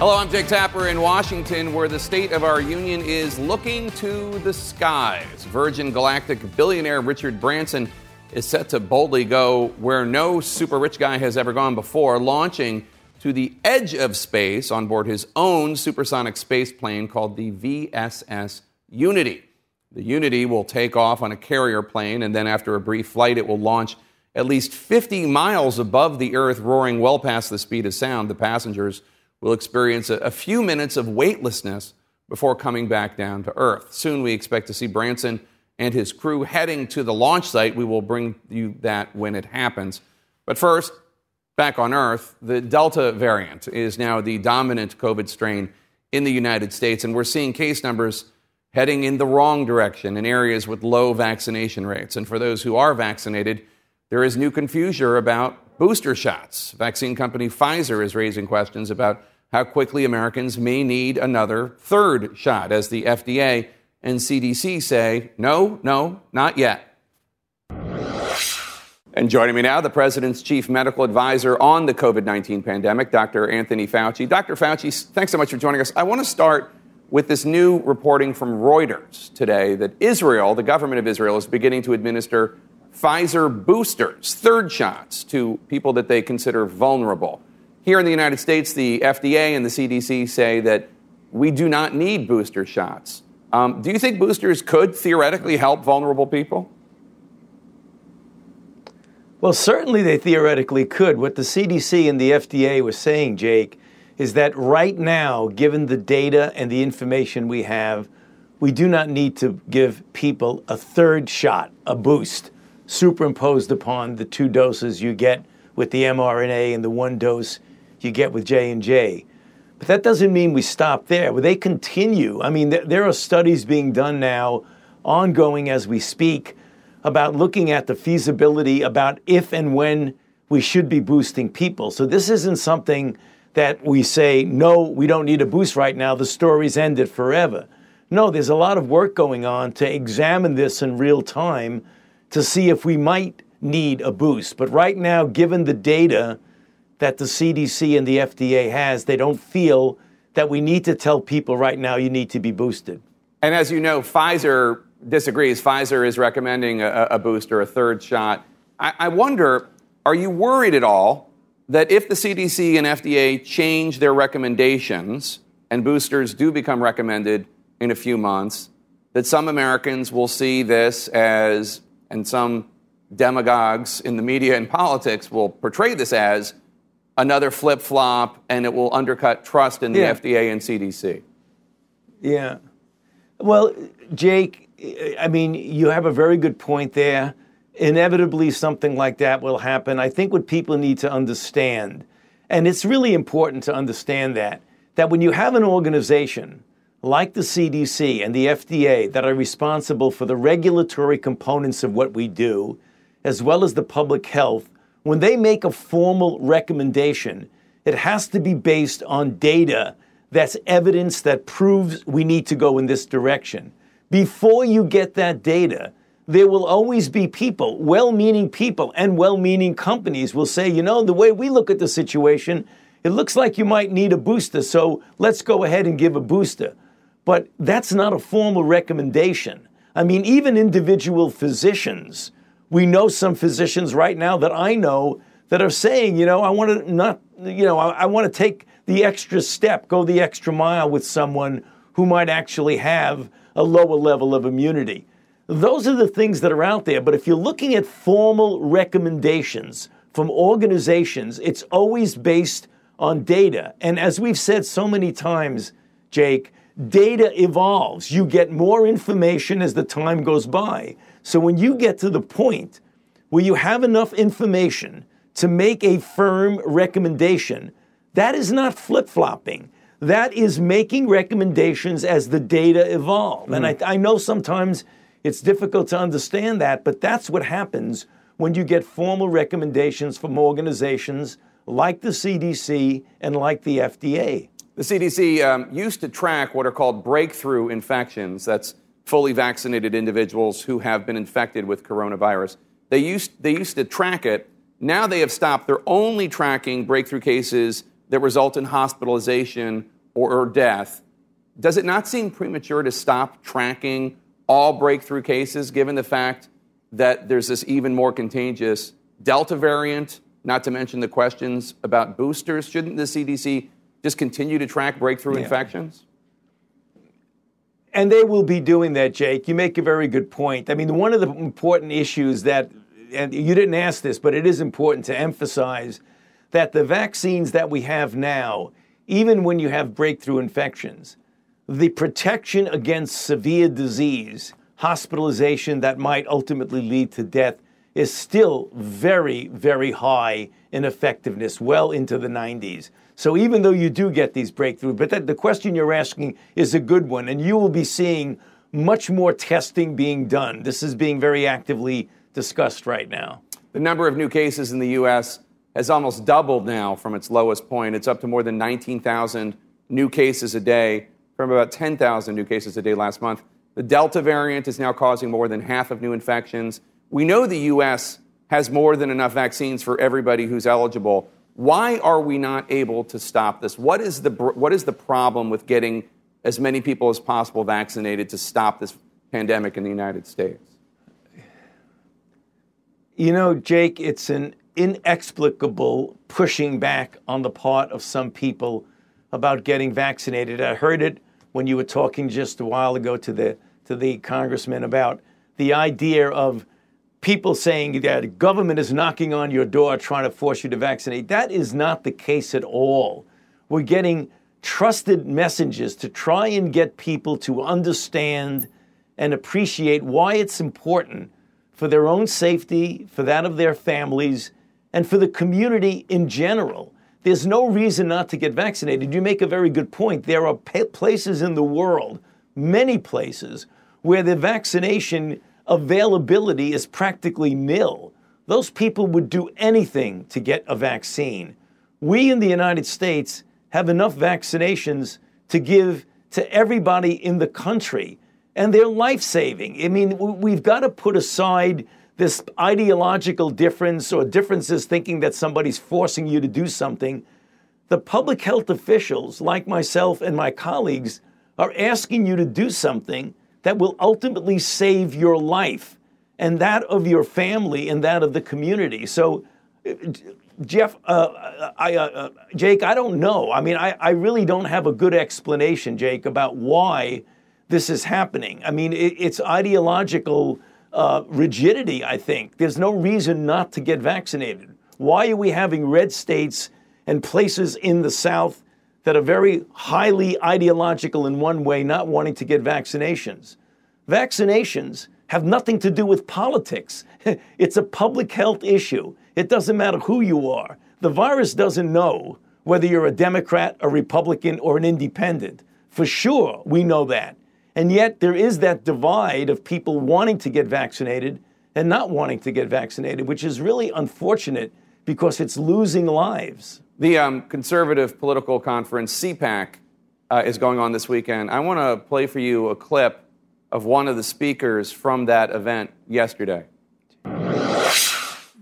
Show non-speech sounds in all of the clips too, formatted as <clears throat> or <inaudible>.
Hello, I'm Jake Tapper in Washington, where the state of our union is looking to the skies. Virgin Galactic billionaire Richard Branson is set to boldly go where no super rich guy has ever gone before, launching to the edge of space on board his own supersonic space plane called the VSS Unity. The Unity will take off on a carrier plane, and then after a brief flight, it will launch at least 50 miles above the Earth, roaring well past the speed of sound. The passengers will experience a, a few minutes of weightlessness before coming back down to Earth. Soon we expect to see Branson and his crew heading to the launch site. We will bring you that when it happens. But first, back on Earth, the Delta variant is now the dominant COVID strain in the United States, and we're seeing case numbers heading in the wrong direction in areas with low vaccination rates. And for those who are vaccinated, there is new confusion about booster shots. Vaccine company Pfizer is raising questions about how quickly Americans may need another third shot, as the FDA and CDC say, no, no, not yet. And joining me now, the president's chief medical advisor on the COVID 19 pandemic, Dr. Anthony Fauci. Dr. Fauci, thanks so much for joining us. I want to start with this new reporting from Reuters today that Israel, the government of Israel, is beginning to administer Pfizer boosters, third shots, to people that they consider vulnerable. Here in the United States, the FDA and the CDC say that we do not need booster shots. Um, do you think boosters could theoretically help vulnerable people? Well, certainly they theoretically could. What the CDC and the FDA was saying, Jake, is that right now, given the data and the information we have, we do not need to give people a third shot, a boost, superimposed upon the two doses you get with the mRNA and the one dose you get with J&J. But that doesn't mean we stop there. They continue. I mean, there are studies being done now, ongoing as we speak, about looking at the feasibility about if and when we should be boosting people. So this isn't something that we say, no, we don't need a boost right now, the story's ended forever. No, there's a lot of work going on to examine this in real time to see if we might need a boost. But right now, given the data that the CDC and the FDA has, they don't feel that we need to tell people right now you need to be boosted. And as you know, Pfizer disagrees. Pfizer is recommending a, a booster, a third shot. I, I wonder, are you worried at all that if the CDC and FDA change their recommendations and boosters do become recommended in a few months, that some Americans will see this as, and some demagogues in the media and politics will portray this as another flip flop and it will undercut trust in the yeah. FDA and CDC. Yeah. Well, Jake, I mean, you have a very good point there. Inevitably, something like that will happen. I think what people need to understand, and it's really important to understand that, that when you have an organization like the CDC and the FDA that are responsible for the regulatory components of what we do, as well as the public health, when they make a formal recommendation, it has to be based on data that's evidence that proves we need to go in this direction. Before you get that data, there will always be people, well meaning people and well meaning companies will say, you know, the way we look at the situation, it looks like you might need a booster, so let's go ahead and give a booster. But that's not a formal recommendation. I mean, even individual physicians we know some physicians right now that I know that are saying, you know, I want to not, you know, I, I want to take the extra step, go the extra mile with someone who might actually have a lower level of immunity. Those are the things that are out there. But if you're looking at formal recommendations from organizations, it's always based on data. And as we've said so many times, Jake, data evolves. You get more information as the time goes by. So when you get to the point where you have enough information to make a firm recommendation, that is not flip flopping. That is making recommendations as the data evolve. Mm-hmm. And I, I know sometimes it's difficult to understand that, but that's what happens when you get formal recommendations from organizations like the CDC and like the FDA. The CDC um, used to track what are called breakthrough infections. That's fully vaccinated individuals who have been infected with coronavirus. They used, they used to track it. Now they have stopped. They're only tracking breakthrough cases that result in hospitalization or, or death, does it not seem premature to stop tracking all breakthrough cases given the fact that there's this even more contagious Delta variant, not to mention the questions about boosters? Shouldn't the CDC just continue to track breakthrough yeah. infections? And they will be doing that, Jake. You make a very good point. I mean, one of the important issues that, and you didn't ask this, but it is important to emphasize that the vaccines that we have now, even when you have breakthrough infections, the protection against severe disease, hospitalization that might ultimately lead to death, is still very, very high in effectiveness, well into the 90s. So even though you do get these breakthroughs, but that, the question you're asking is a good one, and you will be seeing much more testing being done. This is being very actively discussed right now. The number of new cases in the U.S. has almost doubled now from its lowest point. It's up to more than 19,000 new cases a day from about 10,000 new cases a day last month. The Delta variant is now causing more than half of new infections. We know the U.S. has more than enough vaccines for everybody who's eligible. Why are we not able to stop this? What is the, what is the problem with getting as many people as possible vaccinated to stop this pandemic in the United States? You know, Jake, it's an inexplicable pushing back on the part of some people about getting vaccinated. I heard it when you were talking just a while ago to the to the congressman about the idea of people saying that government is knocking on your door trying to force you to vaccinate. That is not the case at all. We're getting trusted messages to try and get people to understand and appreciate why it's important for their own safety, for that of their families, and for the community in general. There's no reason not to get vaccinated. You make a very good point. There are places in the world, many places, where the vaccination availability is practically nil. Those people would do anything to get a vaccine. We in the United States have enough vaccinations to give to everybody in the country, and they're life saving. I mean, we've got to put aside this ideological difference or differences thinking that somebody's forcing you to do something. The public health officials, like myself and my colleagues, are asking you to do something that will ultimately save your life and that of your family and that of the community. So, Jeff, uh, I, uh, uh, Jake, I don't know. I mean, I, I, really don't have a good explanation, Jake, about why this is happening. I mean, it, it's ideological uh, rigidity, I think. There's no reason not to get vaccinated. Why are we having red states and places in the South that are very highly ideological in one way, not wanting to get vaccinations. Vaccinations have nothing to do with politics. <laughs> it's a public health issue. It doesn't matter who you are. The virus doesn't know whether you're a Democrat, a Republican, or an independent. For sure, we know that. And yet, there is that divide of people wanting to get vaccinated and not wanting to get vaccinated, which is really unfortunate because it's losing lives. The um, conservative political conference, CPAC, uh, is going on this weekend. I want to play for you a clip of one of the speakers from that event yesterday.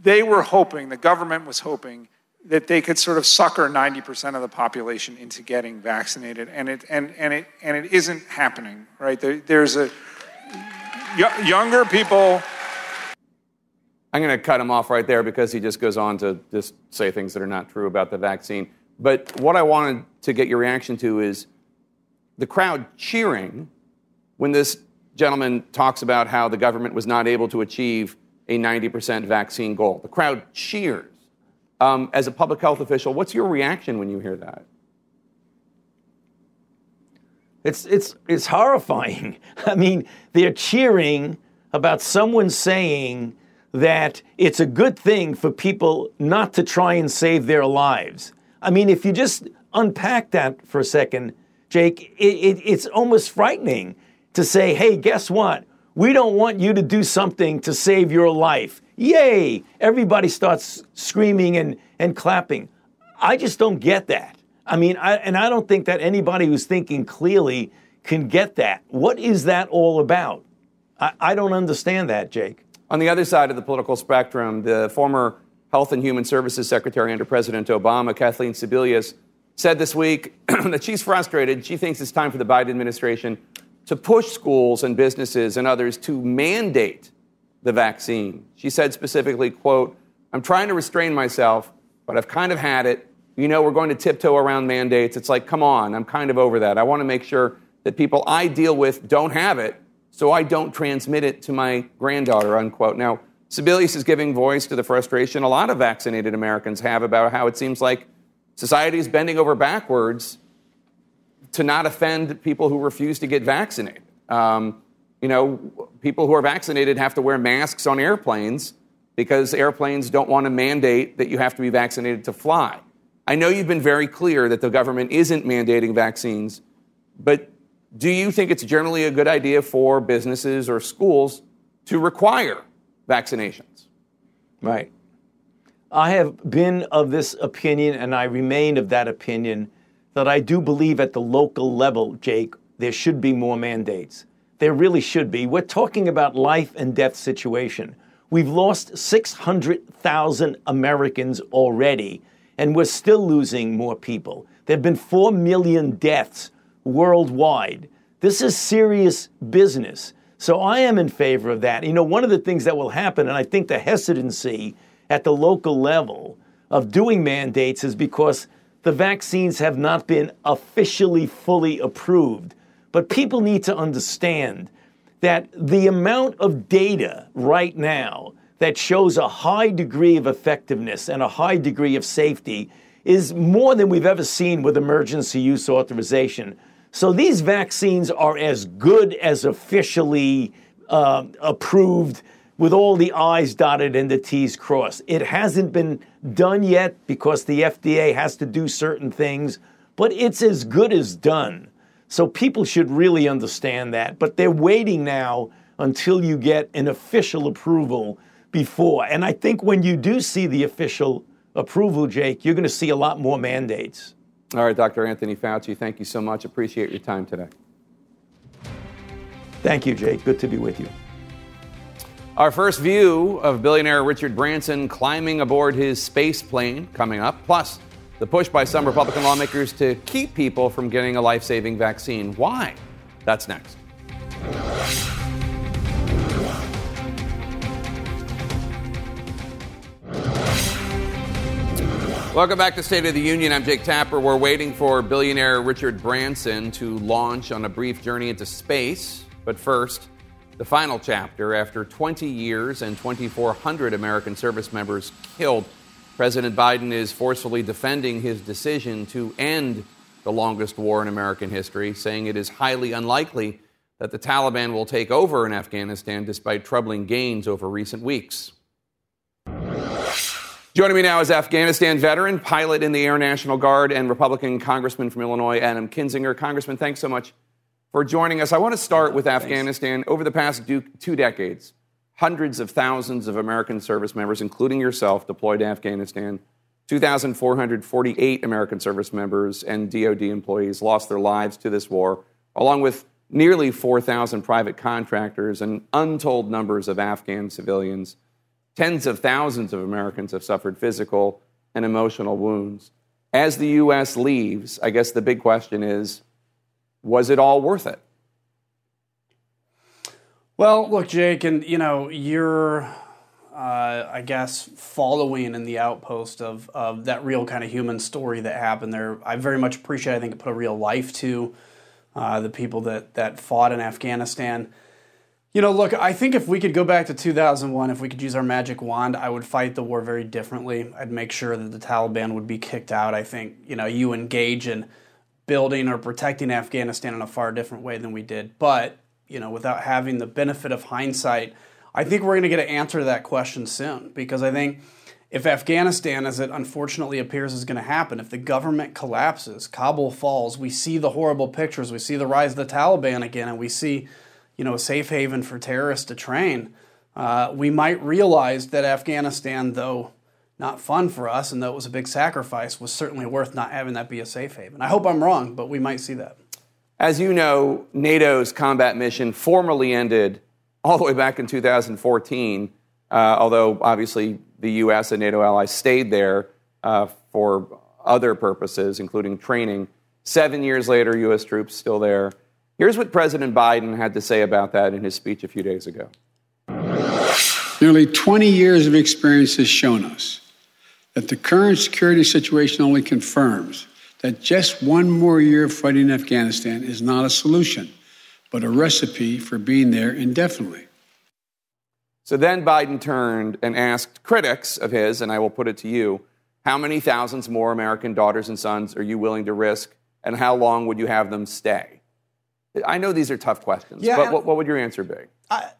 They were hoping, the government was hoping, that they could sort of sucker 90% of the population into getting vaccinated, and it, and, and it, and it isn't happening, right? There, there's a younger people I'm going to cut him off right there because he just goes on to just say things that are not true about the vaccine. But what I wanted to get your reaction to is the crowd cheering when this gentleman talks about how the government was not able to achieve a 90% vaccine goal. The crowd cheers. Um, as a public health official, what's your reaction when you hear that? It's, it's, it's horrifying. <laughs> I mean, they're cheering about someone saying that it's a good thing for people not to try and save their lives. I mean, if you just unpack that for a second, Jake, it, it, it's almost frightening to say, hey, guess what? We don't want you to do something to save your life. Yay! Everybody starts screaming and, and clapping. I just don't get that. I mean, I, and I don't think that anybody who's thinking clearly can get that. What is that all about? I, I don't understand that, Jake. On the other side of the political spectrum, the former Health and Human Services Secretary under President Obama, Kathleen Sebelius, said this week <clears throat> that she's frustrated. She thinks it's time for the Biden administration to push schools and businesses and others to mandate the vaccine. She said specifically, quote, I'm trying to restrain myself, but I've kind of had it. You know, we're going to tiptoe around mandates. It's like, come on, I'm kind of over that. I want to make sure that people I deal with don't have it, so I don't transmit it to my granddaughter, unquote. Now, Sebelius is giving voice to the frustration a lot of vaccinated Americans have about how it seems like society is bending over backwards to not offend people who refuse to get vaccinated. Um, you know, people who are vaccinated have to wear masks on airplanes because airplanes don't want to mandate that you have to be vaccinated to fly. I know you've been very clear that the government isn't mandating vaccines, but do you think it's generally a good idea for businesses or schools to require vaccinations? Right. I have been of this opinion, and I remain of that opinion, that I do believe at the local level, Jake, there should be more mandates. There really should be. We're talking about life and death situation. We've lost 600,000 Americans already, and we're still losing more people. There have been 4 million deaths worldwide. This is serious business. So I am in favor of that. You know, one of the things that will happen, and I think the hesitancy at the local level of doing mandates is because the vaccines have not been officially fully approved. But people need to understand that the amount of data right now that shows a high degree of effectiveness and a high degree of safety is more than we've ever seen with emergency use authorization. So these vaccines are as good as officially uh, approved with all the I's dotted and the T's crossed. It hasn't been done yet because the FDA has to do certain things, but it's as good as done. So people should really understand that. But they're waiting now until you get an official approval before. And I think when you do see the official approval, Jake, you're going to see a lot more mandates. All right, Dr. Anthony Fauci, thank you so much. Appreciate your time today. Thank you, Jake. Good to be with you. Our first view of billionaire Richard Branson climbing aboard his space plane coming up. Plus, the push by some Republican lawmakers to keep people from getting a life saving vaccine. Why? That's next. Welcome back to State of the Union. I'm Jake Tapper. We're waiting for billionaire Richard Branson to launch on a brief journey into space. But first, the final chapter after 20 years and 2,400 American service members killed President Biden is forcefully defending his decision to end the longest war in American history, saying it is highly unlikely that the Taliban will take over in Afghanistan despite troubling gains over recent weeks. Joining me now is Afghanistan veteran, pilot in the Air National Guard, and Republican Congressman from Illinois, Adam Kinzinger. Congressman, thanks so much for joining us. I want to start with Afghanistan. Over the past two decades, hundreds of thousands of American service members, including yourself, deployed to Afghanistan. 2,448 American service members and DoD employees lost their lives to this war, along with nearly 4,000 private contractors and untold numbers of Afghan civilians. Tens of thousands of Americans have suffered physical and emotional wounds. As the U.S. leaves, I guess the big question is was it all worth it? Well, look, Jake, and you know, you're, uh, I guess, following in the outpost of, of that real kind of human story that happened there. I very much appreciate. I think it put a real life to uh, the people that that fought in Afghanistan. You know, look, I think if we could go back to 2001, if we could use our magic wand, I would fight the war very differently. I'd make sure that the Taliban would be kicked out. I think, you know, you engage in building or protecting Afghanistan in a far different way than we did. But you know, without having the benefit of hindsight, I think we're going to get an answer to that question soon because I think if Afghanistan, as it unfortunately appears is going to happen, if the government collapses, Kabul falls, we see the horrible pictures, we see the rise of the Taliban again, and we see, you know, a safe haven for terrorists to train. Uh, we might realize that Afghanistan, though not fun for us and though it was a big sacrifice, was certainly worth not having that be a safe haven. I hope I'm wrong, but we might see that. As you know, NATO's combat mission formally ended all the way back in 2014, uh, although obviously the U.S. and NATO allies stayed there uh, for other purposes, including training. Seven years later, U.S. troops still there. Here's what President Biden had to say about that in his speech a few days ago. Nearly 20 years of experience has shown us that the current security situation only confirms that just one more year of fighting in Afghanistan is not a solution, but a recipe for being there indefinitely. So then Biden turned and asked critics of his, and I will put it to you, how many thousands more American daughters and sons are you willing to risk, and how long would you have them stay? I know these are tough questions, yeah, but what, what, would your answer be? I,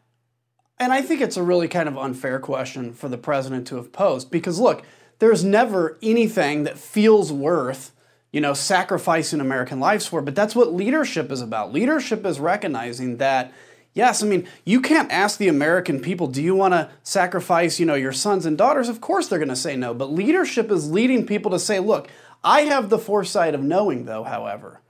and I think it's a really kind of unfair question for the president to have posed because, look, there's never anything that feels worth you know sacrificing American lives for, but that's what leadership is about. Leadership is recognizing that Yes, I mean, you can't ask the American people, do you want to sacrifice, you know, your sons and daughters? Of course they're going to say no. But leadership is leading people to say, look, I have the foresight of knowing, though, however,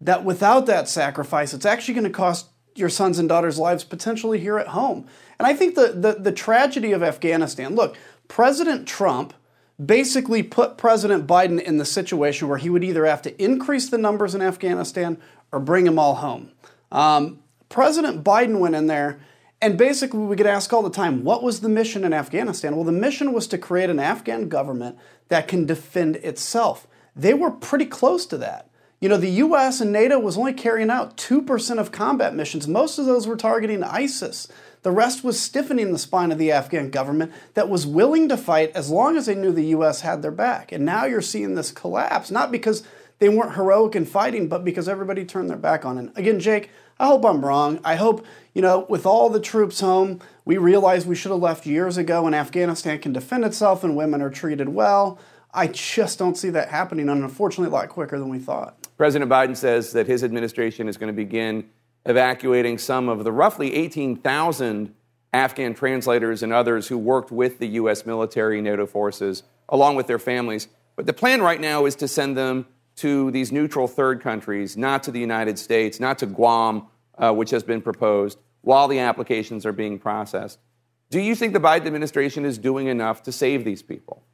that without that sacrifice, it's actually going to cost your sons and daughters' lives potentially here at home. And I think the, the, the tragedy of Afghanistan look, President Trump basically put President Biden in the situation where he would either have to increase the numbers in Afghanistan or bring them all home. Um, President Biden went in there and basically we get asked all the time, what was the mission in Afghanistan? Well, the mission was to create an Afghan government that can defend itself. They were pretty close to that. You know, the US and NATO was only carrying out 2% of combat missions. Most of those were targeting ISIS. The rest was stiffening the spine of the Afghan government that was willing to fight as long as they knew the US had their back. And now you're seeing this collapse, not because they weren't heroic in fighting, but because everybody turned their back on it. Again, Jake, I hope I'm wrong. I hope, you know, with all the troops home, we realize we should have left years ago and Afghanistan can defend itself and women are treated well. I just don't see that happening, unfortunately, a lot quicker than we thought. President Biden says that his administration is going to begin evacuating some of the roughly 18,000 Afghan translators and others who worked with the U.S. military, NATO forces, along with their families. But the plan right now is to send them to these neutral third countries, not to the United States, not to Guam, uh, which has been proposed, while the applications are being processed. Do you think the Biden administration is doing enough to save these people?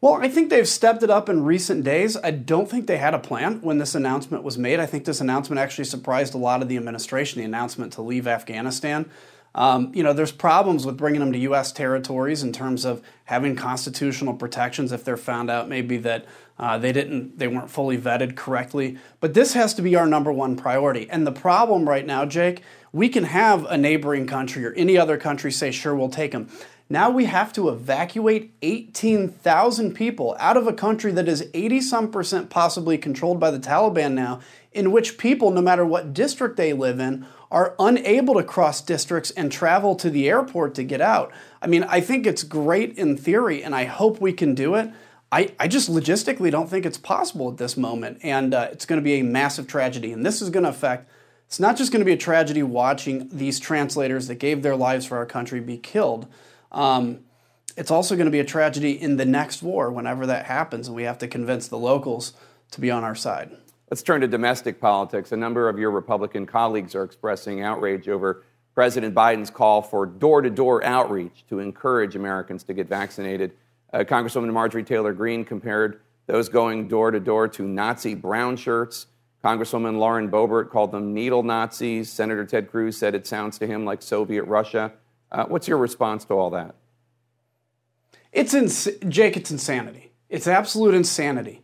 Well, I think they've stepped it up in recent days. I don't think they had a plan when this announcement was made. I think this announcement actually surprised a lot of the administration, the announcement to leave Afghanistan. Um, you know, there's problems with bringing them to U.S. territories in terms of having constitutional protections if they're found out maybe that uh, they didn't, they weren't fully vetted correctly. But this has to be our number one priority. And the problem right now, Jake, we can have a neighboring country or any other country say, sure, we'll take them. Now we have to evacuate 18,000 people out of a country that is 80 some percent possibly controlled by the Taliban now, in which people, no matter what district they live in, are unable to cross districts and travel to the airport to get out. I mean, I think it's great in theory, and I hope we can do it. I, I just logistically don't think it's possible at this moment. And uh, it's going to be a massive tragedy. And this is going to affect, it's not just going to be a tragedy watching these translators that gave their lives for our country be killed. Um, it's also going to be a tragedy in the next war whenever that happens. And we have to convince the locals to be on our side. Let's turn to domestic politics. A number of your Republican colleagues are expressing outrage over President Biden's call for door to door outreach to encourage Americans to get vaccinated. Uh, Congresswoman Marjorie Taylor Greene compared those going door to door to Nazi brown shirts. Congresswoman Lauren Boebert called them needle Nazis. Senator Ted Cruz said it sounds to him like Soviet Russia. Uh, what's your response to all that? It's ins- Jake. It's insanity. It's absolute insanity.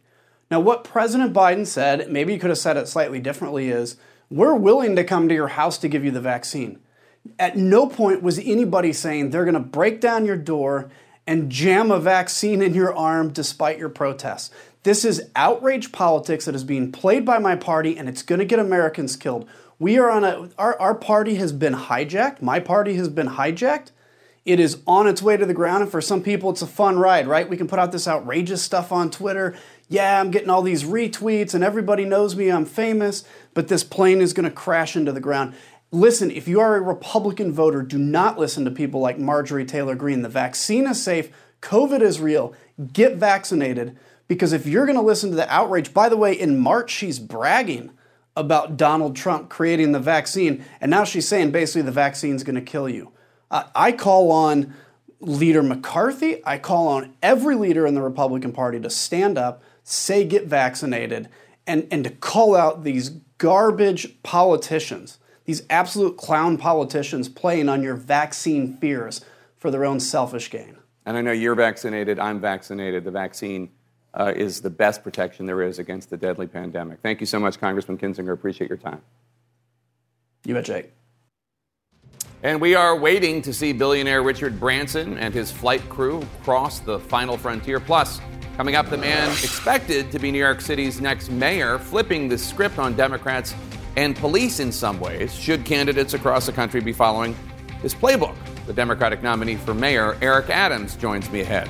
Now, what President Biden said, maybe he could have said it slightly differently, is we're willing to come to your house to give you the vaccine. At no point was anybody saying they're going to break down your door and jam a vaccine in your arm despite your protests. This is outrage politics that is being played by my party and it's going to get Americans killed. We are on a, our, our party has been hijacked. My party has been hijacked. It is on its way to the ground. And for some people, it's a fun ride, right? We can put out this outrageous stuff on Twitter. Yeah, I'm getting all these retweets and everybody knows me, I'm famous, but this plane is going to crash into the ground. Listen, if you are a Republican voter, do not listen to people like Marjorie Taylor Greene. The vaccine is safe, COVID is real. Get vaccinated because if you're going to listen to the outrage, by the way, in March she's bragging about Donald Trump creating the vaccine, and now she's saying basically the vaccine's going to kill you. Uh, I call on Leader McCarthy, I call on every leader in the Republican Party to stand up, say get vaccinated, and, and to call out these garbage politicians, these absolute clown politicians playing on your vaccine fears for their own selfish gain. And I know you're vaccinated, I'm vaccinated. The vaccine uh, is the best protection there is against the deadly pandemic. Thank you so much, Congressman Kinzinger. Appreciate your time. You bet, Jake. And we are waiting to see billionaire Richard Branson and his flight crew cross the final frontier. Plus, coming up, the man expected to be New York City's next mayor, flipping the script on Democrats and police in some ways. Should candidates across the country be following his playbook? The Democratic nominee for mayor, Eric Adams, joins me ahead.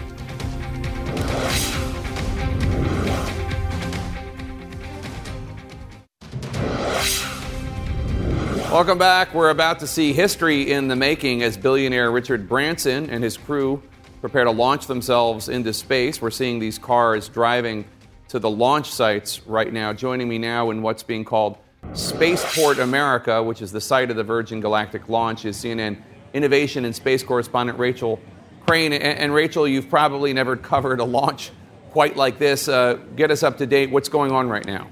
Welcome back. We're about to see history in the making as billionaire Richard Branson and his crew prepare to launch themselves into space. We're seeing these cars driving to the launch sites right now. Joining me now in what's being called Spaceport America, which is the site of the Virgin Galactic launch, is CNN innovation and space correspondent Rachel Crane. And, and Rachel, you've probably never <laughs> covered a launch quite like this. Uh, get us up to date. What's going on right now?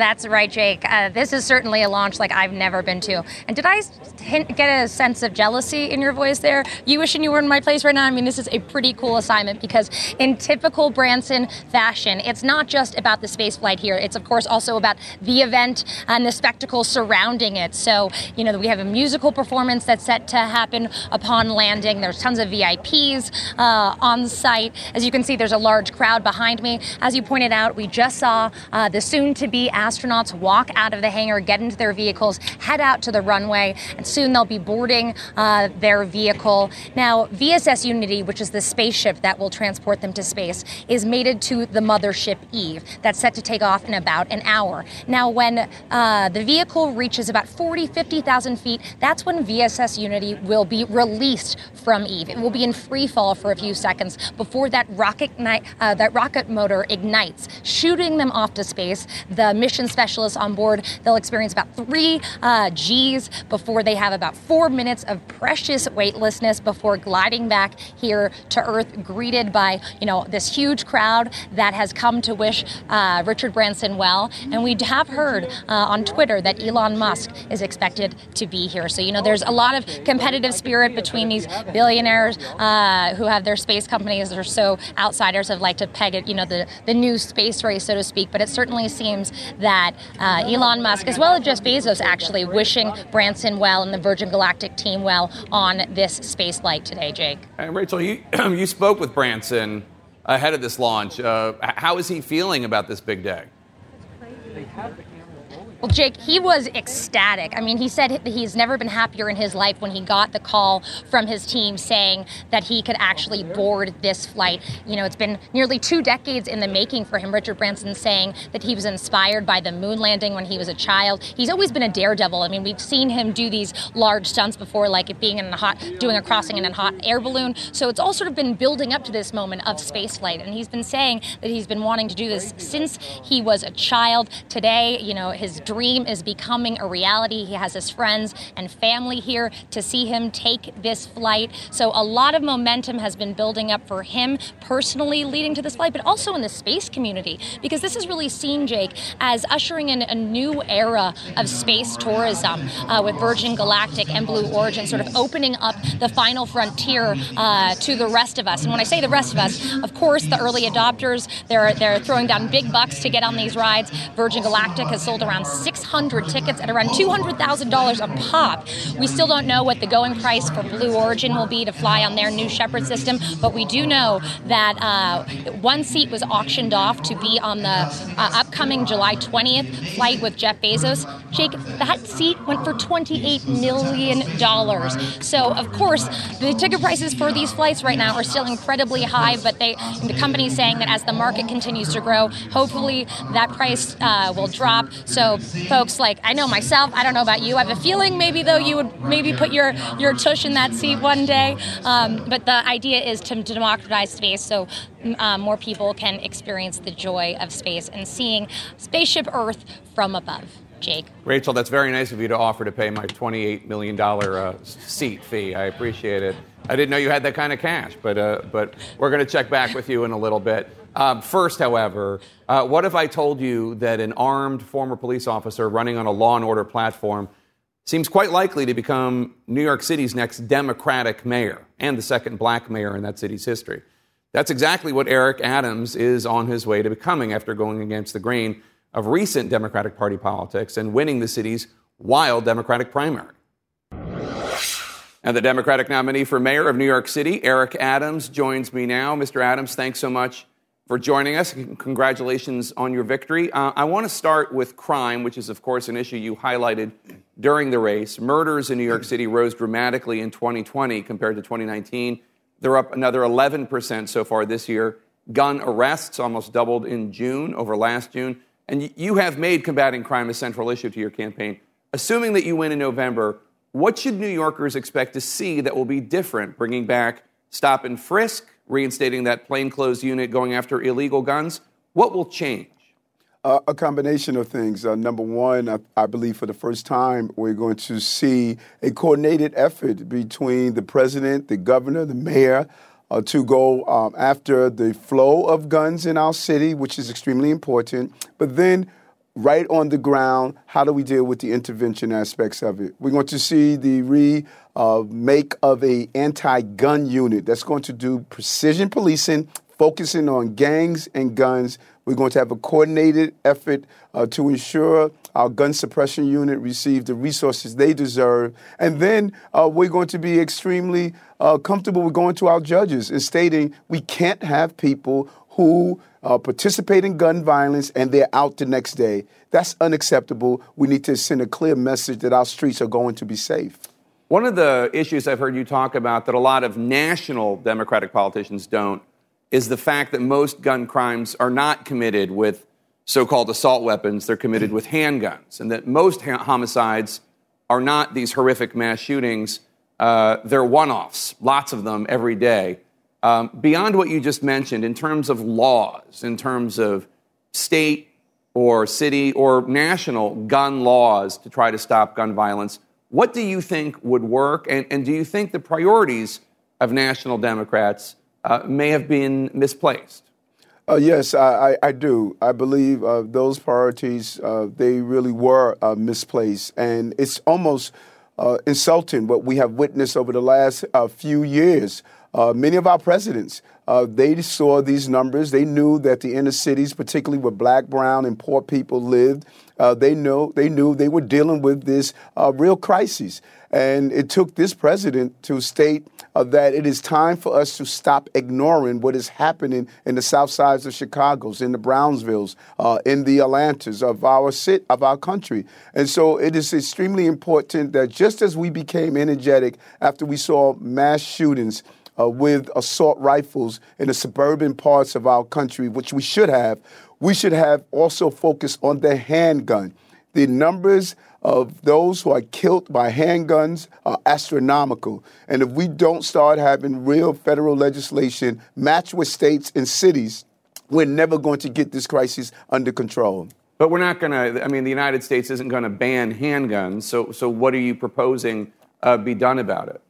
That's right, Jake. Uh, this is certainly a launch like I've never been to. And did I hint, get a sense of jealousy in your voice there? You wishing you were in my place right now? I mean, this is a pretty cool assignment because, in typical Branson fashion, it's not just about the space flight here. It's, of course, also about the event and the spectacle surrounding it. So, you know, we have a musical performance that's set to happen upon landing. There's tons of VIPs uh, on site. As you can see, there's a large crowd behind me. As you pointed out, we just saw uh, the soon to be astronauts walk out of the hangar, get into their vehicles, head out to the runway, and soon they'll be boarding uh, their vehicle. Now, VSS Unity, which is the spaceship that will transport them to space, is mated to the mothership Eve that's set to take off in about an hour. Now, when uh, the vehicle reaches about 40, 50,000 feet, that's when VSS Unity will be released from Eve. It will be in free fall for a few seconds before that rocket, uh, that rocket motor ignites, shooting them off to space. The mission specialists on board. They'll experience about three uh, G's before they have about four minutes of precious weightlessness before gliding back here to Earth, greeted by you know this huge crowd that has come to wish uh, Richard Branson well. And we have heard uh, on Twitter that Elon Musk is expected to be here. So you know there's a lot of competitive spirit between these billionaires uh, who have their space companies. Or so outsiders have liked to peg it, you know, the the new space race, so to speak. But it certainly seems that that uh, Elon Musk, as well as Jeff Bezos, actually wishing Branson well and the Virgin Galactic team well on this space flight today, Jake. And Rachel, you, <clears throat> you spoke with Branson ahead of this launch. Uh, how is he feeling about this big day? Well, Jake, he was ecstatic. I mean, he said he's never been happier in his life when he got the call from his team saying that he could actually board this flight. You know, it's been nearly two decades in the making for him. Richard Branson saying that he was inspired by the moon landing when he was a child. He's always been a daredevil. I mean, we've seen him do these large stunts before, like it being in a hot, doing a crossing in a hot air balloon. So it's all sort of been building up to this moment of spaceflight. And he's been saying that he's been wanting to do this since he was a child. Today, you know, his dream is becoming a reality. He has his friends and family here to see him take this flight. So a lot of momentum has been building up for him personally leading to this flight, but also in the space community, because this is really seen, Jake, as ushering in a new era of space tourism uh, with Virgin Galactic and Blue Origin sort of opening up the final frontier uh, to the rest of us. And when I say the rest of us, of course, the early adopters, they're, they're throwing down big bucks to get on these rides. Virgin Galactic has sold around 600 tickets at around $200,000 a pop. We still don't know what the going price for Blue Origin will be to fly on their new Shepard system, but we do know that uh, one seat was auctioned off to be on the uh, upcoming July 20th flight with Jeff Bezos. Jake, that seat went for $28 million. So, of course, the ticket prices for these flights right now are still incredibly high, but they, the company is saying that as the market continues to grow, hopefully that price uh, will drop. So, folks like I know myself, I don't know about you. I have a feeling maybe though you would maybe put your your tush in that seat one day. Um, but the idea is to, democratize space so uh, more people can experience the joy of space and seeing spaceship Earth from above. Jake. Rachel, that's very nice of you to offer to pay my $28 million uh, seat fee. I appreciate it. I didn't know you had that kind of cash, but, uh, but we're going to check back with you in a little bit. Um, first, however, uh, what if I told you that an armed former police officer running on a law and order platform seems quite likely to become New York City's next Democratic mayor and the second black mayor in that city's history? That's exactly what Eric Adams is on his way to becoming after going against the grain of recent Democratic Party politics and winning the city's wild Democratic primary. And the Democratic nominee for mayor of New York City, Eric Adams, joins me now. Mr. Adams, thanks so much for joining us. Congratulations on your victory. Uh, I want to start with crime, which is, of course, an issue you highlighted during the race. Murders in New York City rose dramatically in 2020 compared to 2019. They're up another 11% so far this year. Gun arrests almost doubled in June over last June. And you have made combating crime a central issue to your campaign. Assuming that you win in November, what should New Yorkers expect to see that will be different, bringing back stop and frisk, reinstating that plainclothes unit going after illegal guns? What will change? Uh, a combination of things. Uh, number one, I, I, believe for the first time, we're going to see a coordinated effort between the president, the governor, the mayor, uh, to go um, after the flow of guns in our city, which is extremely important. But then, right on the ground, how do we deal with the intervention aspects of it? We're going to see the re uh, make of a anti-gun unit that's going to do precision policing, focusing on gangs and guns we're going to have a coordinated effort uh, to ensure our gun suppression unit receive the resources they deserve. And then uh, we're going to be extremely uh, comfortable with going to our judges and stating we can't have people who uh, participate in gun violence and they're out the next day. That's unacceptable. We need to send a clear message that our streets are going to be safe. One of the issues I've heard you talk about that a lot of national Democratic politicians don't is the fact that most gun crimes are not committed with so called assault weapons, they're committed with handguns, and that most ha- homicides are not these horrific mass shootings. Uh, they're one offs, lots of them every day. Um, beyond what you just mentioned, in terms of laws, in terms of state or city or national gun laws to try to stop gun violence, what do you think would work? And, and do you think the priorities of national Democrats uh, may have been misplaced. Uh, yes, I, I, do. I believe uh, those priorities uh, they really were uh, misplaced, and it's almost uh, insulting what we have witnessed over the last few years. many of our presidents they saw these numbers. They knew that the inner cities, particularly where black, brown, and poor people lived, they know they knew they were dealing with this real crisis. And it took this president to state uh, that it is time for us to stop ignoring what is happening in the south sides of Chicago's, in the Brownsvilles, uh, in the Atlantas of our sit of our country. And so it is extremely important that just as we became energetic after we saw mass shootings uh, with assault rifles in the suburban parts of our country, which we should have, we should have also focused on the handgun. The numbers of those who are killed by handguns are astronomical. And if we don't start having real federal legislation matched with states and cities, we're never going to get this crisis under control. But we're not going to, I mean, the United States isn't going to ban handguns. So, so what are you proposing uh, be done about it?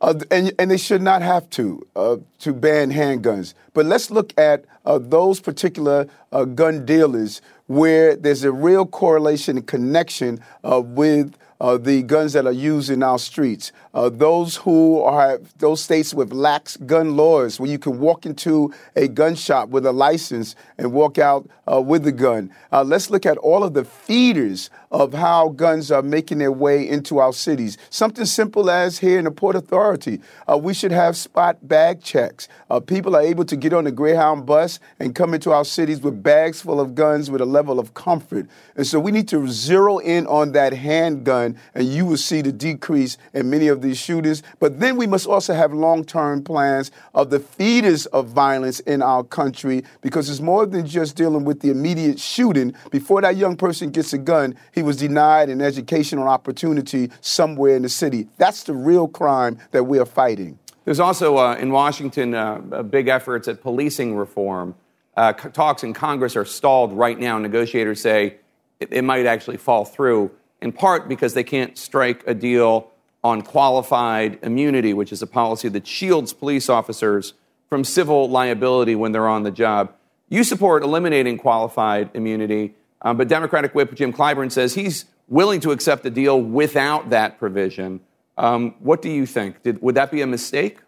Uh, and, and, they should not have to uh, to ban handguns. But let's look at uh, those particular uh, gun dealers where there's a real correlation and connection uh, with uh, the guns that are used in our streets. Those who are those states with lax gun laws, where you can walk into a gun shop with a license and walk out with a gun. Let's look at all of the feeders of how guns are making their way into our cities. Something simple as here in the Port Authority, uh, we should have spot bag checks. Uh, people are able to get on the Greyhound bus and come into our cities with bags full of guns with a level of comfort. And so we need to zero in on that handgun, and you will see the decrease in many of these shootings. But then we must also have long term plans of the feeders of violence in our country because it's more than just dealing with the immediate shooting. Before that young person gets a gun, he was denied an educational opportunity somewhere in the city. That's the real crime that we are fighting. There's also uh, in Washington uh, big efforts at policing reform. Uh, talks in Congress are stalled right now. Negotiators say it, it might actually fall through, in part because they can't strike a deal on qualified immunity, which is a policy that shields police officers from civil liability when they're on the job. You support eliminating qualified immunity, um, but Democratic Whip Jim Clyburn says he's willing to accept a deal without that provision. Um, what do you think? Did, would that be a mistake?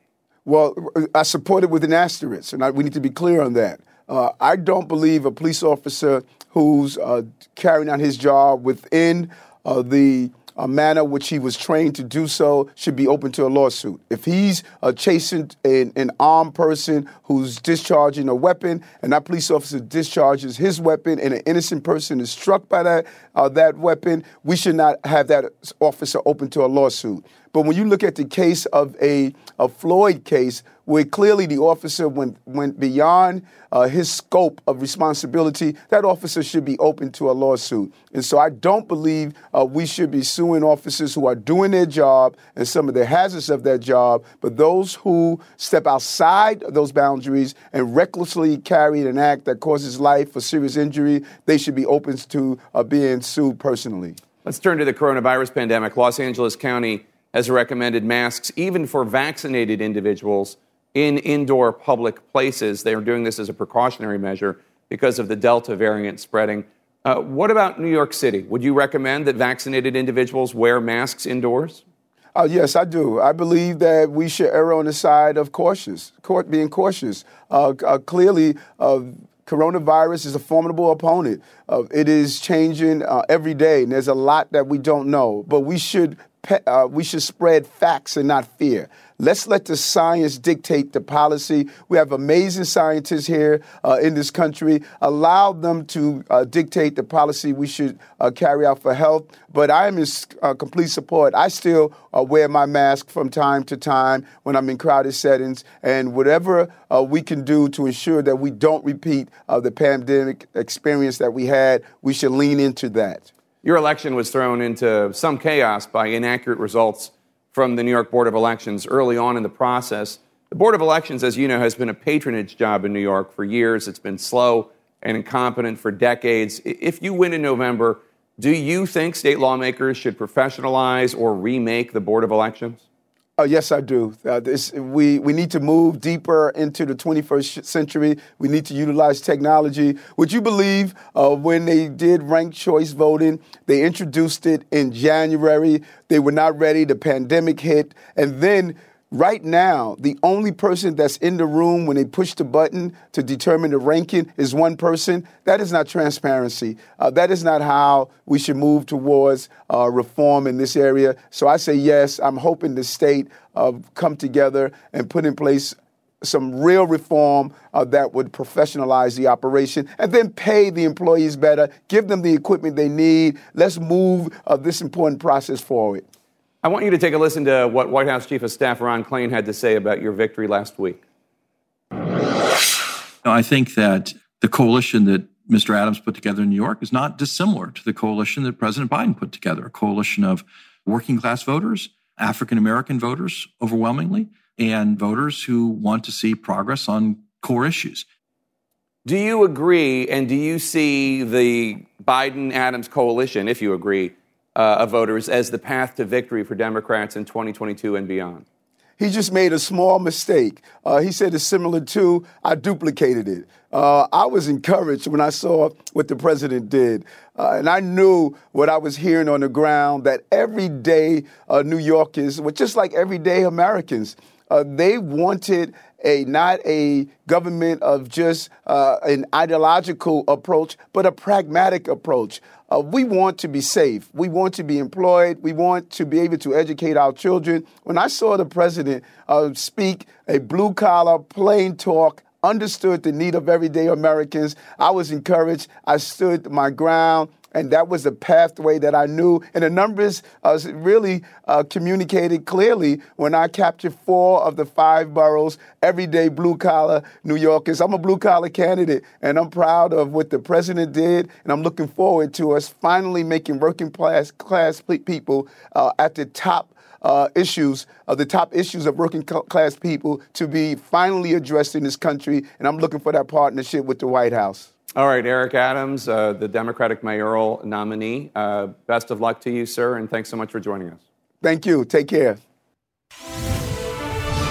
Well, I support it with an asterisk, and I, we need to be clear on that. Uh, I don't believe a police officer who's uh, carrying out his job within uh, the a manner which he was trained to do so should be open to a lawsuit. If he's chasing an, an, armed person who's discharging a weapon, and that police officer discharges his weapon, and an innocent person is struck by that uh, that weapon, we should not have that officer open to a lawsuit. But when you look at the case of a, a Floyd case, where clearly the officer went, went beyond uh, his scope of responsibility, that officer should be open to a lawsuit. And so I don't believe uh, we should be suing officers who are doing their job and some of the hazards of that job, but those who step outside those boundaries and recklessly carry an act that causes life or serious injury, they should be open to uh, being sued personally. Let's turn to the coronavirus pandemic. Los Angeles County has recommended masks even for vaccinated individuals in indoor public places. They are doing this as a precautionary measure because of the Delta variant spreading. Uh, what about New York City? Would you recommend that vaccinated individuals wear masks indoors? Uh, yes, I do. I believe that we should err on the side of cautious, being cautious. Uh, uh clearly, uh, coronavirus is a formidable opponent. Uh, it is changing every day, and there's a lot that we don't know. But we should uh, we should spread facts and not fear. Let's let the science dictate the policy. We have amazing scientists here uh, in this country. Allow them to uh, dictate the policy we should uh, carry out for health. But I am in uh, complete support. I still uh, wear my mask from time to time when I'm in crowded settings. And whatever we can do to ensure that we don't repeat the pandemic experience that we had, we should lean into that. Your election was thrown into some chaos by inaccurate results from the New York Board of Elections early on in the process. The Board of Elections, as you know, has been a patronage job in New York for years. It's been slow and incompetent for decades. If you win in November, do you think state lawmakers should professionalize or remake the Board of Elections? Uh, yes, I do. Uh, this, we, we need to move deeper into the 21st century. We need to utilize technology. Would you believe uh, when they did ranked choice voting, they introduced it in January? They were not ready. The pandemic hit. And then Right now, the only person that's in the room when they push the button to determine the ranking is one person. That is not transparency. Uh, that is not how we should move towards uh, reform in this area. So I say yes. I'm hoping the state uh, come together and put in place some real reform uh, that would professionalize the operation and then pay the employees better, give them the equipment they need. Let's move uh, this important process forward. I want you to take a listen to what White House Chief of Staff Ron Klain had to say about your victory last week. I think that the coalition that Mr. Adams put together in New York is not dissimilar to the coalition that President Biden put together a coalition of working class voters, African American voters overwhelmingly, and voters who want to see progress on core issues. Do you agree, and do you see the Biden Adams coalition, if you agree, uh, of voters as the path to victory for Democrats in 2022 and beyond? He just made a small mistake. Uh, he said it's similar to, I duplicated it. Uh, I was encouraged when I saw what the president did. Uh, and I knew what I was hearing on the ground that everyday uh, New Yorkers, well, just like everyday Americans, uh, they wanted a not a government of just uh, an ideological approach, but a pragmatic approach. Uh, we want to be safe. We want to be employed. We want to be able to educate our children. When I saw the president uh, speak a blue collar, plain talk, understood the need of everyday Americans, I was encouraged. I stood my ground and that was a pathway that I knew. And the numbers uh, really uh, communicated clearly when I captured four of the five boroughs, everyday blue collar New Yorkers. I'm a blue collar candidate, and I'm proud of what the president did, and I'm looking forward to us finally making working class, class people uh, at the top. Uh, issues, uh, the top issues of working class people to be finally addressed in this country. And I'm looking for that partnership with the White House. All right, Eric Adams, uh, the Democratic mayoral nominee. Uh, best of luck to you, sir, and thanks so much for joining us. Thank you. Take care.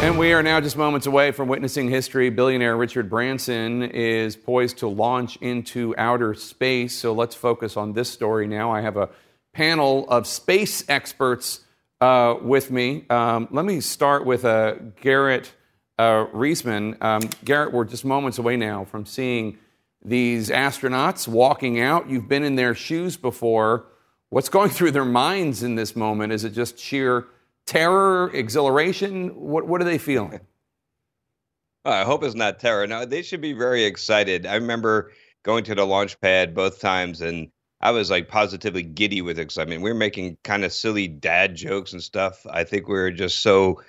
And we are now just moments away from witnessing history. Billionaire Richard Branson is poised to launch into outer space. So let's focus on this story now. I have a panel of space experts uh, with me. Um, let me start with uh, Garrett uh, Reisman. Um, Garrett, we're just moments away now from seeing these astronauts walking out. You've been in their shoes before. What's going <laughs> through their minds in this moment? Is it just sheer terror, exhilaration? What, what are they feeling? <laughs> I hope it's not terror. No, they should be very excited. I remember going to the launch pad both times and I was like positively giddy with excitement. We were making kind of silly dad jokes and stuff. I think we were just so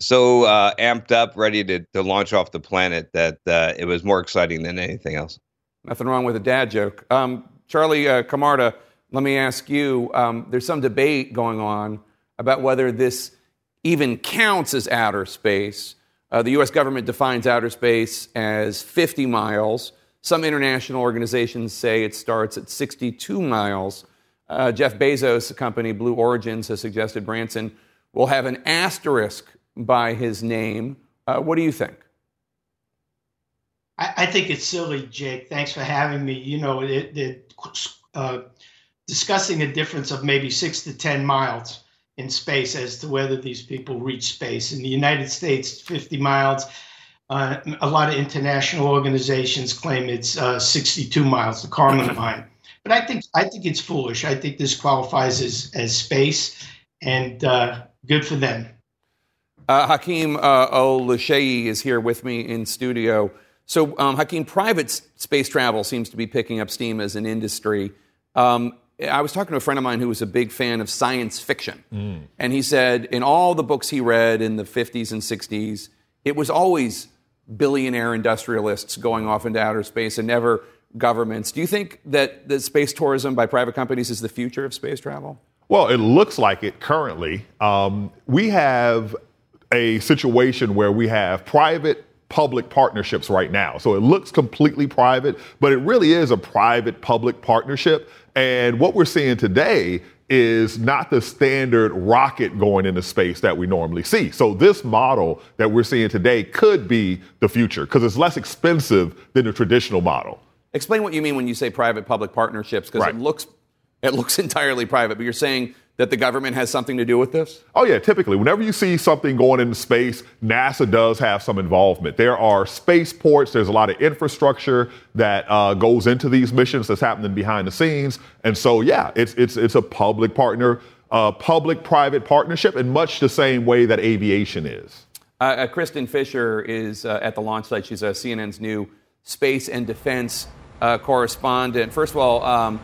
so uh, amped up, ready to, to launch off the planet that uh, it was more exciting than anything else. Nothing wrong with a dad joke. Um, Charlie uh, Camarda, let me ask you um, there's some debate going on about whether this even counts as outer space. Uh, the U.S. government defines outer space as 50 miles. Some international organizations say it starts at 62 miles. Uh, Jeff Bezos' company, Blue Origins, has suggested Branson will have an asterisk by his name. Uh, what do you think? I, I, think it's silly, Jake. Thanks for having me. You know, it, it, uh, discussing a difference of maybe six to 10 miles in space as to whether these people reach space. In the United States, 50 miles. Uh, a lot of international organizations claim it's uh, 62 miles, the Kármán <clears throat> line. But I think I think it's foolish. I think this qualifies as, as space, and uh, good for them. Uh, Hakeem uh, Oluseyi is here with me in studio. So, um, Hakeem, private space travel seems to be picking up steam as an industry. Um, I was talking to a friend of mine who was a big fan of science fiction. Mm. And he said in all the books he read in the 50s and 60s, it was always billionaire industrialists going off into outer space and never governments. Do you think that the space tourism by private companies is the future of space travel? Well, it looks like it currently. Um, we have a situation where we have private public partnerships right now. So it looks completely private, but it really is a private public partnership. And what we're seeing today is not the standard rocket going into space that we normally see. So this model that we're seeing today could be the future because it's less expensive than the traditional model. Explain what you mean when you say private public partnerships because right. it looks it looks <laughs> entirely private, but you're saying that the government has something to do with this? Oh, yeah, typically. Whenever you see something going into space, NASA does have some involvement. There are spaceports, there's a lot of infrastructure that uh, goes into these missions that's happening behind the scenes. And so, yeah, it's, it's, it's a public partner, uh, public private partnership in much the same way that aviation is. Uh, uh Kristin Fisher is uh, at the launch site. She's uh, CNN's new space and defense correspondent. First of all, um,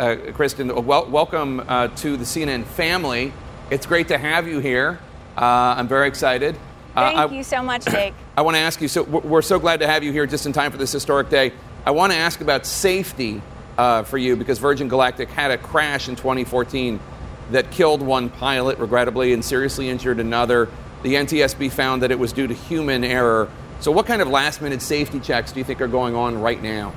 uh, Kristin, wel- welcome uh, to the CNN family. It's great to have you here. Uh, I'm very excited. Uh, Thank I, you so much, Jake. <coughs> I want to ask you so we're so glad to have you here just in time for this historic day. I want to ask about safety uh, for you because Virgin Galactic had a crash in 2014 that killed one pilot, regrettably, and seriously injured another. The NTSB found that it was due to human error. So, what kind of last minute safety checks do you think are going on right now?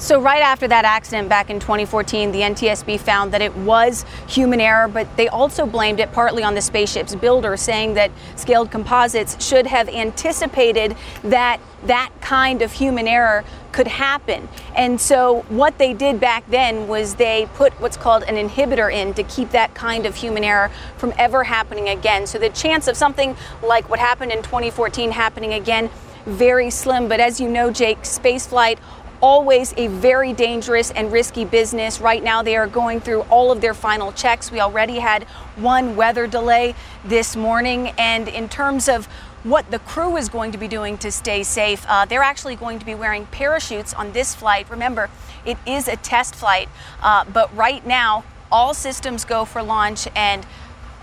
So, right after that accident back in 2014, the NTSB found that it was human error, but they also blamed it partly on the spaceship's builder, saying that Scaled Composites should have anticipated that that kind of human error could happen. And so, what they did back then was they put what's called an inhibitor in to keep that kind of human error from ever happening again. So, the chance of something like what happened in 2014 happening again very slim. But as you know, Jake, spaceflight always a very dangerous and risky business. Right now, they are going through all of their final checks. We already had one weather delay this morning. And in terms of what the crew is going to be doing to stay safe, uh, they're actually going to be wearing parachutes on this flight. Remember, it is a test flight, uh, but right now, all systems go for launch and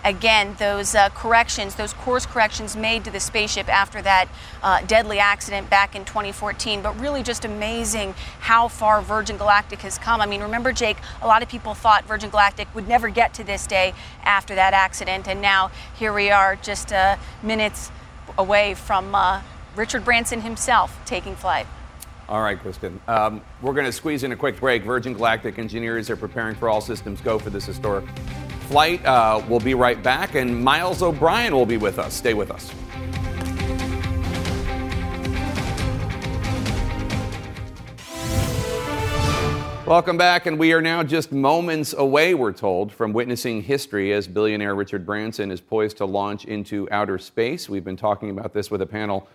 again those uh, corrections, those course corrections made to the spaceship after that uh, deadly accident back in 2014. But really, just amazing how far Virgin Galactic has come. I mean, remember, Jake, a lot of people thought Virgin Galactic would never get to this day after that accident, and now here we are, just uh, minutes away from uh, Richard Branson himself taking flight. All right, Kristin. Um, we're going to squeeze in a quick break. Virgin Galactic engineers are preparing for all systems go for this historic flight. Uh, we'll be right back, and Miles O'Brien will be with us. Stay with us. Welcome back, and we are now just moments away, we're told, from witnessing history as billionaire Richard Branson is poised to launch into outer space. We've been talking about this with a panel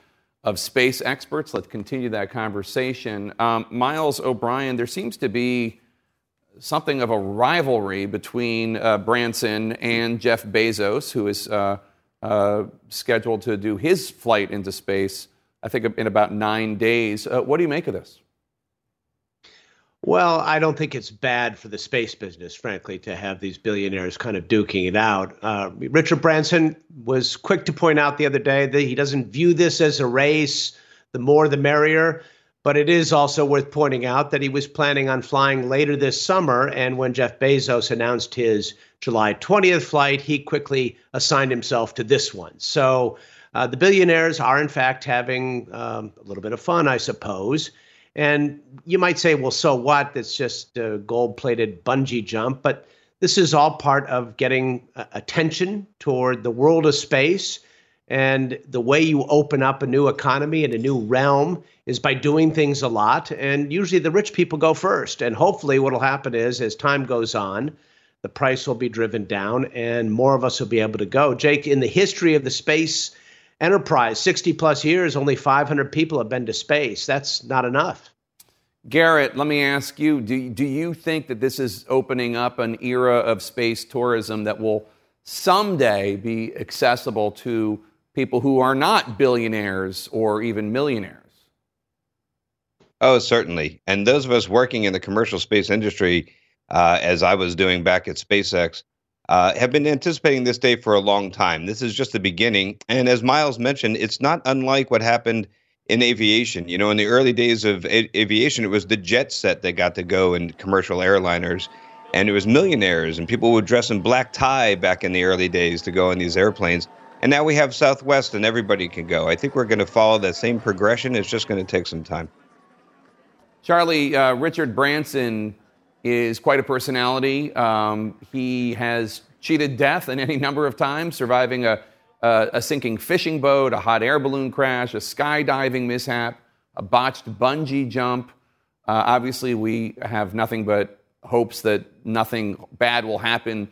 of space experts. Let's continue that conversation. Um, Miles O'Brien, there seems to be something of a rivalry between uh, Branson and Jeff Bezos, who is uh, uh, scheduled to do his flight into space, I think, in about nine days. Uh, what do you make of this? Well, I don't think it's bad for the space business, frankly, to have these billionaires kind of duking it out. Uh, Richard Branson was quick to point out the other day that he doesn't view this as a race. The more, the merrier. But it is also worth pointing out that he was planning on flying later this summer. And when Jeff Bezos announced his July 20th flight, he quickly assigned himself to this one. So uh, the billionaires are, in fact, having um, a little bit of fun, I suppose. And you might say, well, so what? It's just a gold plated bungee jump. But this is all part of getting uh, attention toward the world of space. And the way you open up a new economy and a new realm is by doing things a lot. And usually the rich people go first. And hopefully, what will happen is as time goes on, the price will be driven down and more of us will be able to go. Jake, in the history of the space enterprise 60 plus years only 500 people have been to space that's not enough garrett let me ask you do, do you think that this is opening up an era of space tourism that will someday be accessible to people who are not billionaires or even millionaires oh certainly and those of us working in the commercial space industry uh, as i was doing back at spacex uh, have been anticipating this day for a long time. This is just the beginning. And as Miles mentioned, it's not unlike what happened in aviation. You know, in the early days of a- aviation, it was the jet set that got to go in commercial airliners. And it was millionaires, and people would dress in black tie back in the early days to go in these airplanes. And now we have Southwest, and everybody can go. I think we're going to follow that same progression. It's just going to take some time. Charlie, uh, Richard Branson is quite a personality. Um, he has cheated death in any number of times, surviving a, a, a, sinking fishing boat, a hot air balloon crash, a skydiving mishap, a botched bungee jump. Uh, obviously, we have nothing but hopes that nothing bad will happen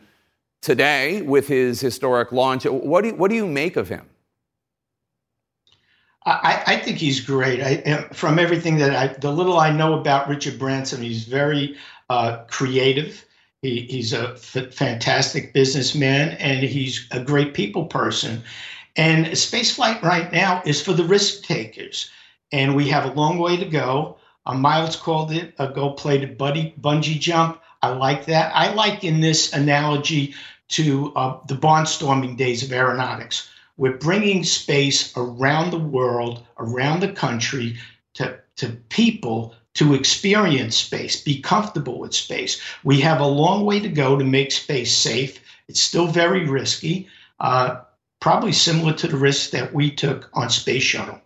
today with his historic launch. What do you, what do you make of him? I, I, think he's great. I, from everything that I, the little I know about Richard Branson, he's very uh, creative. He, he's a f- fantastic businessman and he's a great people person. And spaceflight right now is for the risk takers. And we have a long way to go. Uh, Miles called it a gold plated buddy bungee jump. I like that. I like in this analogy to uh, the barnstorming days of aeronautics. We're bringing space around the world, around the country to, to people to experience space, be comfortable with space. We have a long way to go to make space safe. It's still very risky, uh, probably similar to the risks that we took on Space Shuttle.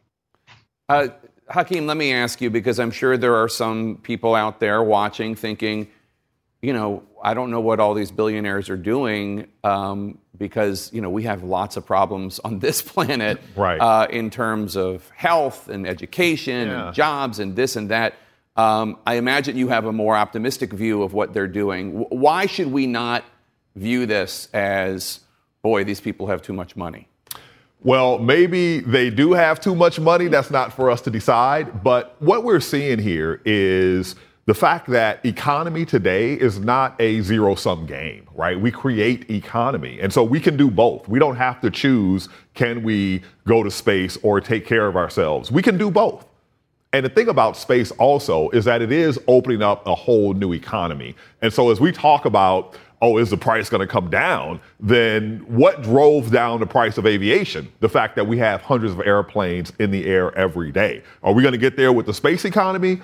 Uh, Hakeem, let me ask you because I'm sure there are some people out there watching thinking, you know, I don't know what all these billionaires are doing um, because, you know, we have lots of problems on this <laughs> planet right. uh, in terms of health and education yeah. and jobs and this and that. Um, I imagine you have a more optimistic view of what they're doing. Why should we not view this as, boy, these people have too much money? Well, maybe they do have too much money. That's not for us to decide. But what we're seeing here is the fact that economy today is not a zero sum game, right? We create economy. And so we can do both. We don't have to choose can we go to space or take care of ourselves? We can do both. And the thing about space also is that it is opening up a whole new economy. And so as we talk about, oh, is the price going to come down? Then what drove down the price of aviation? The fact that we have hundreds of airplanes in the air every day. Are we going to get there with the space economy?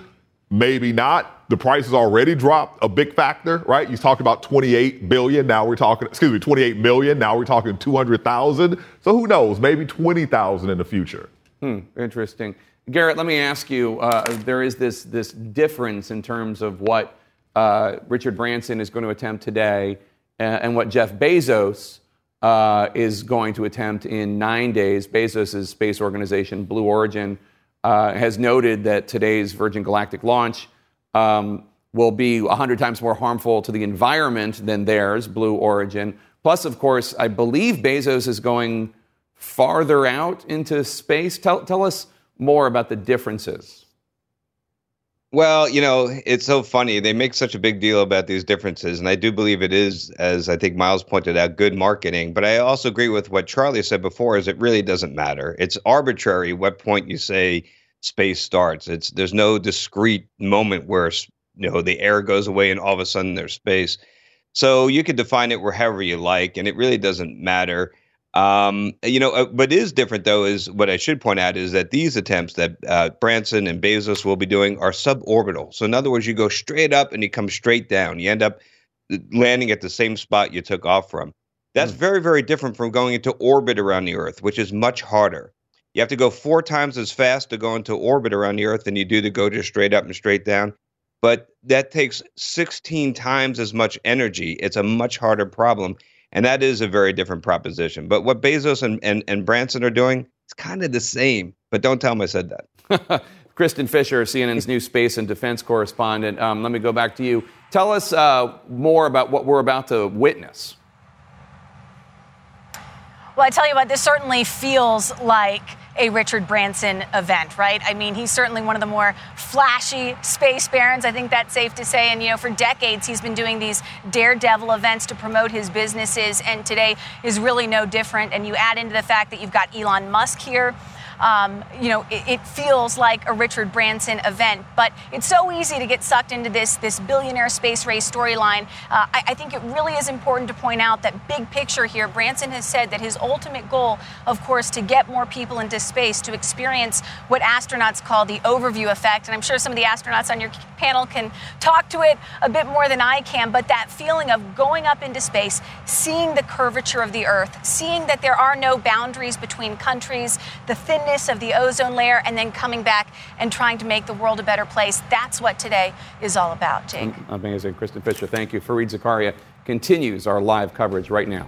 Maybe not. The price has already dropped a big factor, right? You talked about 28 billion. Now we're talking, excuse me, 28 million. Now we're talking 200,000. So who knows? Maybe 20,000 in the future. Hmm, interesting. Garrett, let me ask you. Uh, there is this this difference in terms of what uh, Richard Branson is going to attempt today and, and what Jeff Bezos uh, is going to attempt in nine days. Bezos' space organization, Blue Origin, uh, has noted that today's Virgin Galactic launch um, will be 100 times more harmful to the environment than theirs, Blue Origin. Plus, of course, I believe Bezos is going farther out into space. Tell, tell us more about the differences. Well, you know, it's so funny. They make such a big deal about these differences. And I do believe it is, as I think Miles pointed out, good marketing. But I also agree with what Charlie said before is it really doesn't matter. It's arbitrary what point you say space starts. It's there's no discrete moment where you know the air goes away and all of a sudden there's space. So you could define it wherever you like, and it really doesn't matter. Um, you know, uh, what is different though is what I should point out is that these attempts that uh, Branson and Bezos will be doing are suborbital. So in other words, you go straight up and you come straight down. You end up uh, landing at the same spot you took off from. That's mm. very, very different from going into orbit around the Earth, which is much harder. You have to go four times as fast to go into orbit around the Earth than you do to go just straight up and straight down. But that takes 16 times as much energy. It's a much harder problem. And that is a very different proposition. But what Bezos and, and, and Branson are doing, it's kind of the same. But don't tell them I said that. <laughs> Kristin Fisher, CNN's new space and defense correspondent. Um, let me go back to you. Tell us uh, more about what we're about to witness. Well, I tell you what, this certainly feels like a Richard Branson event, right? I mean, he's certainly one of the more flashy space barons. I think that's safe to say. And, you know, for decades, he's been doing these daredevil events to promote his businesses. And today is really no different. And you add into the fact that you've got Elon Musk here um, you know, it, it, feels like a Richard Branson event. But it's so easy to get sucked into this this billionaire space race storyline. Uh, I, I, think it really is important to point out that big picture here. Branson has said that his ultimate goal, of course, to get more people into space to experience what astronauts call the overview effect. And I'm sure some of the astronauts on your panel can talk to it a bit more than I can. But that feeling of going up into space, seeing the curvature of the Earth, seeing that there are no boundaries between countries, the thinness thickness of the ozone layer and then coming back and trying to make the world a better place. That's what today is all about, Jake. Amazing. Kristin Fisher, thank you. Fareed Zakaria continues our live coverage right now.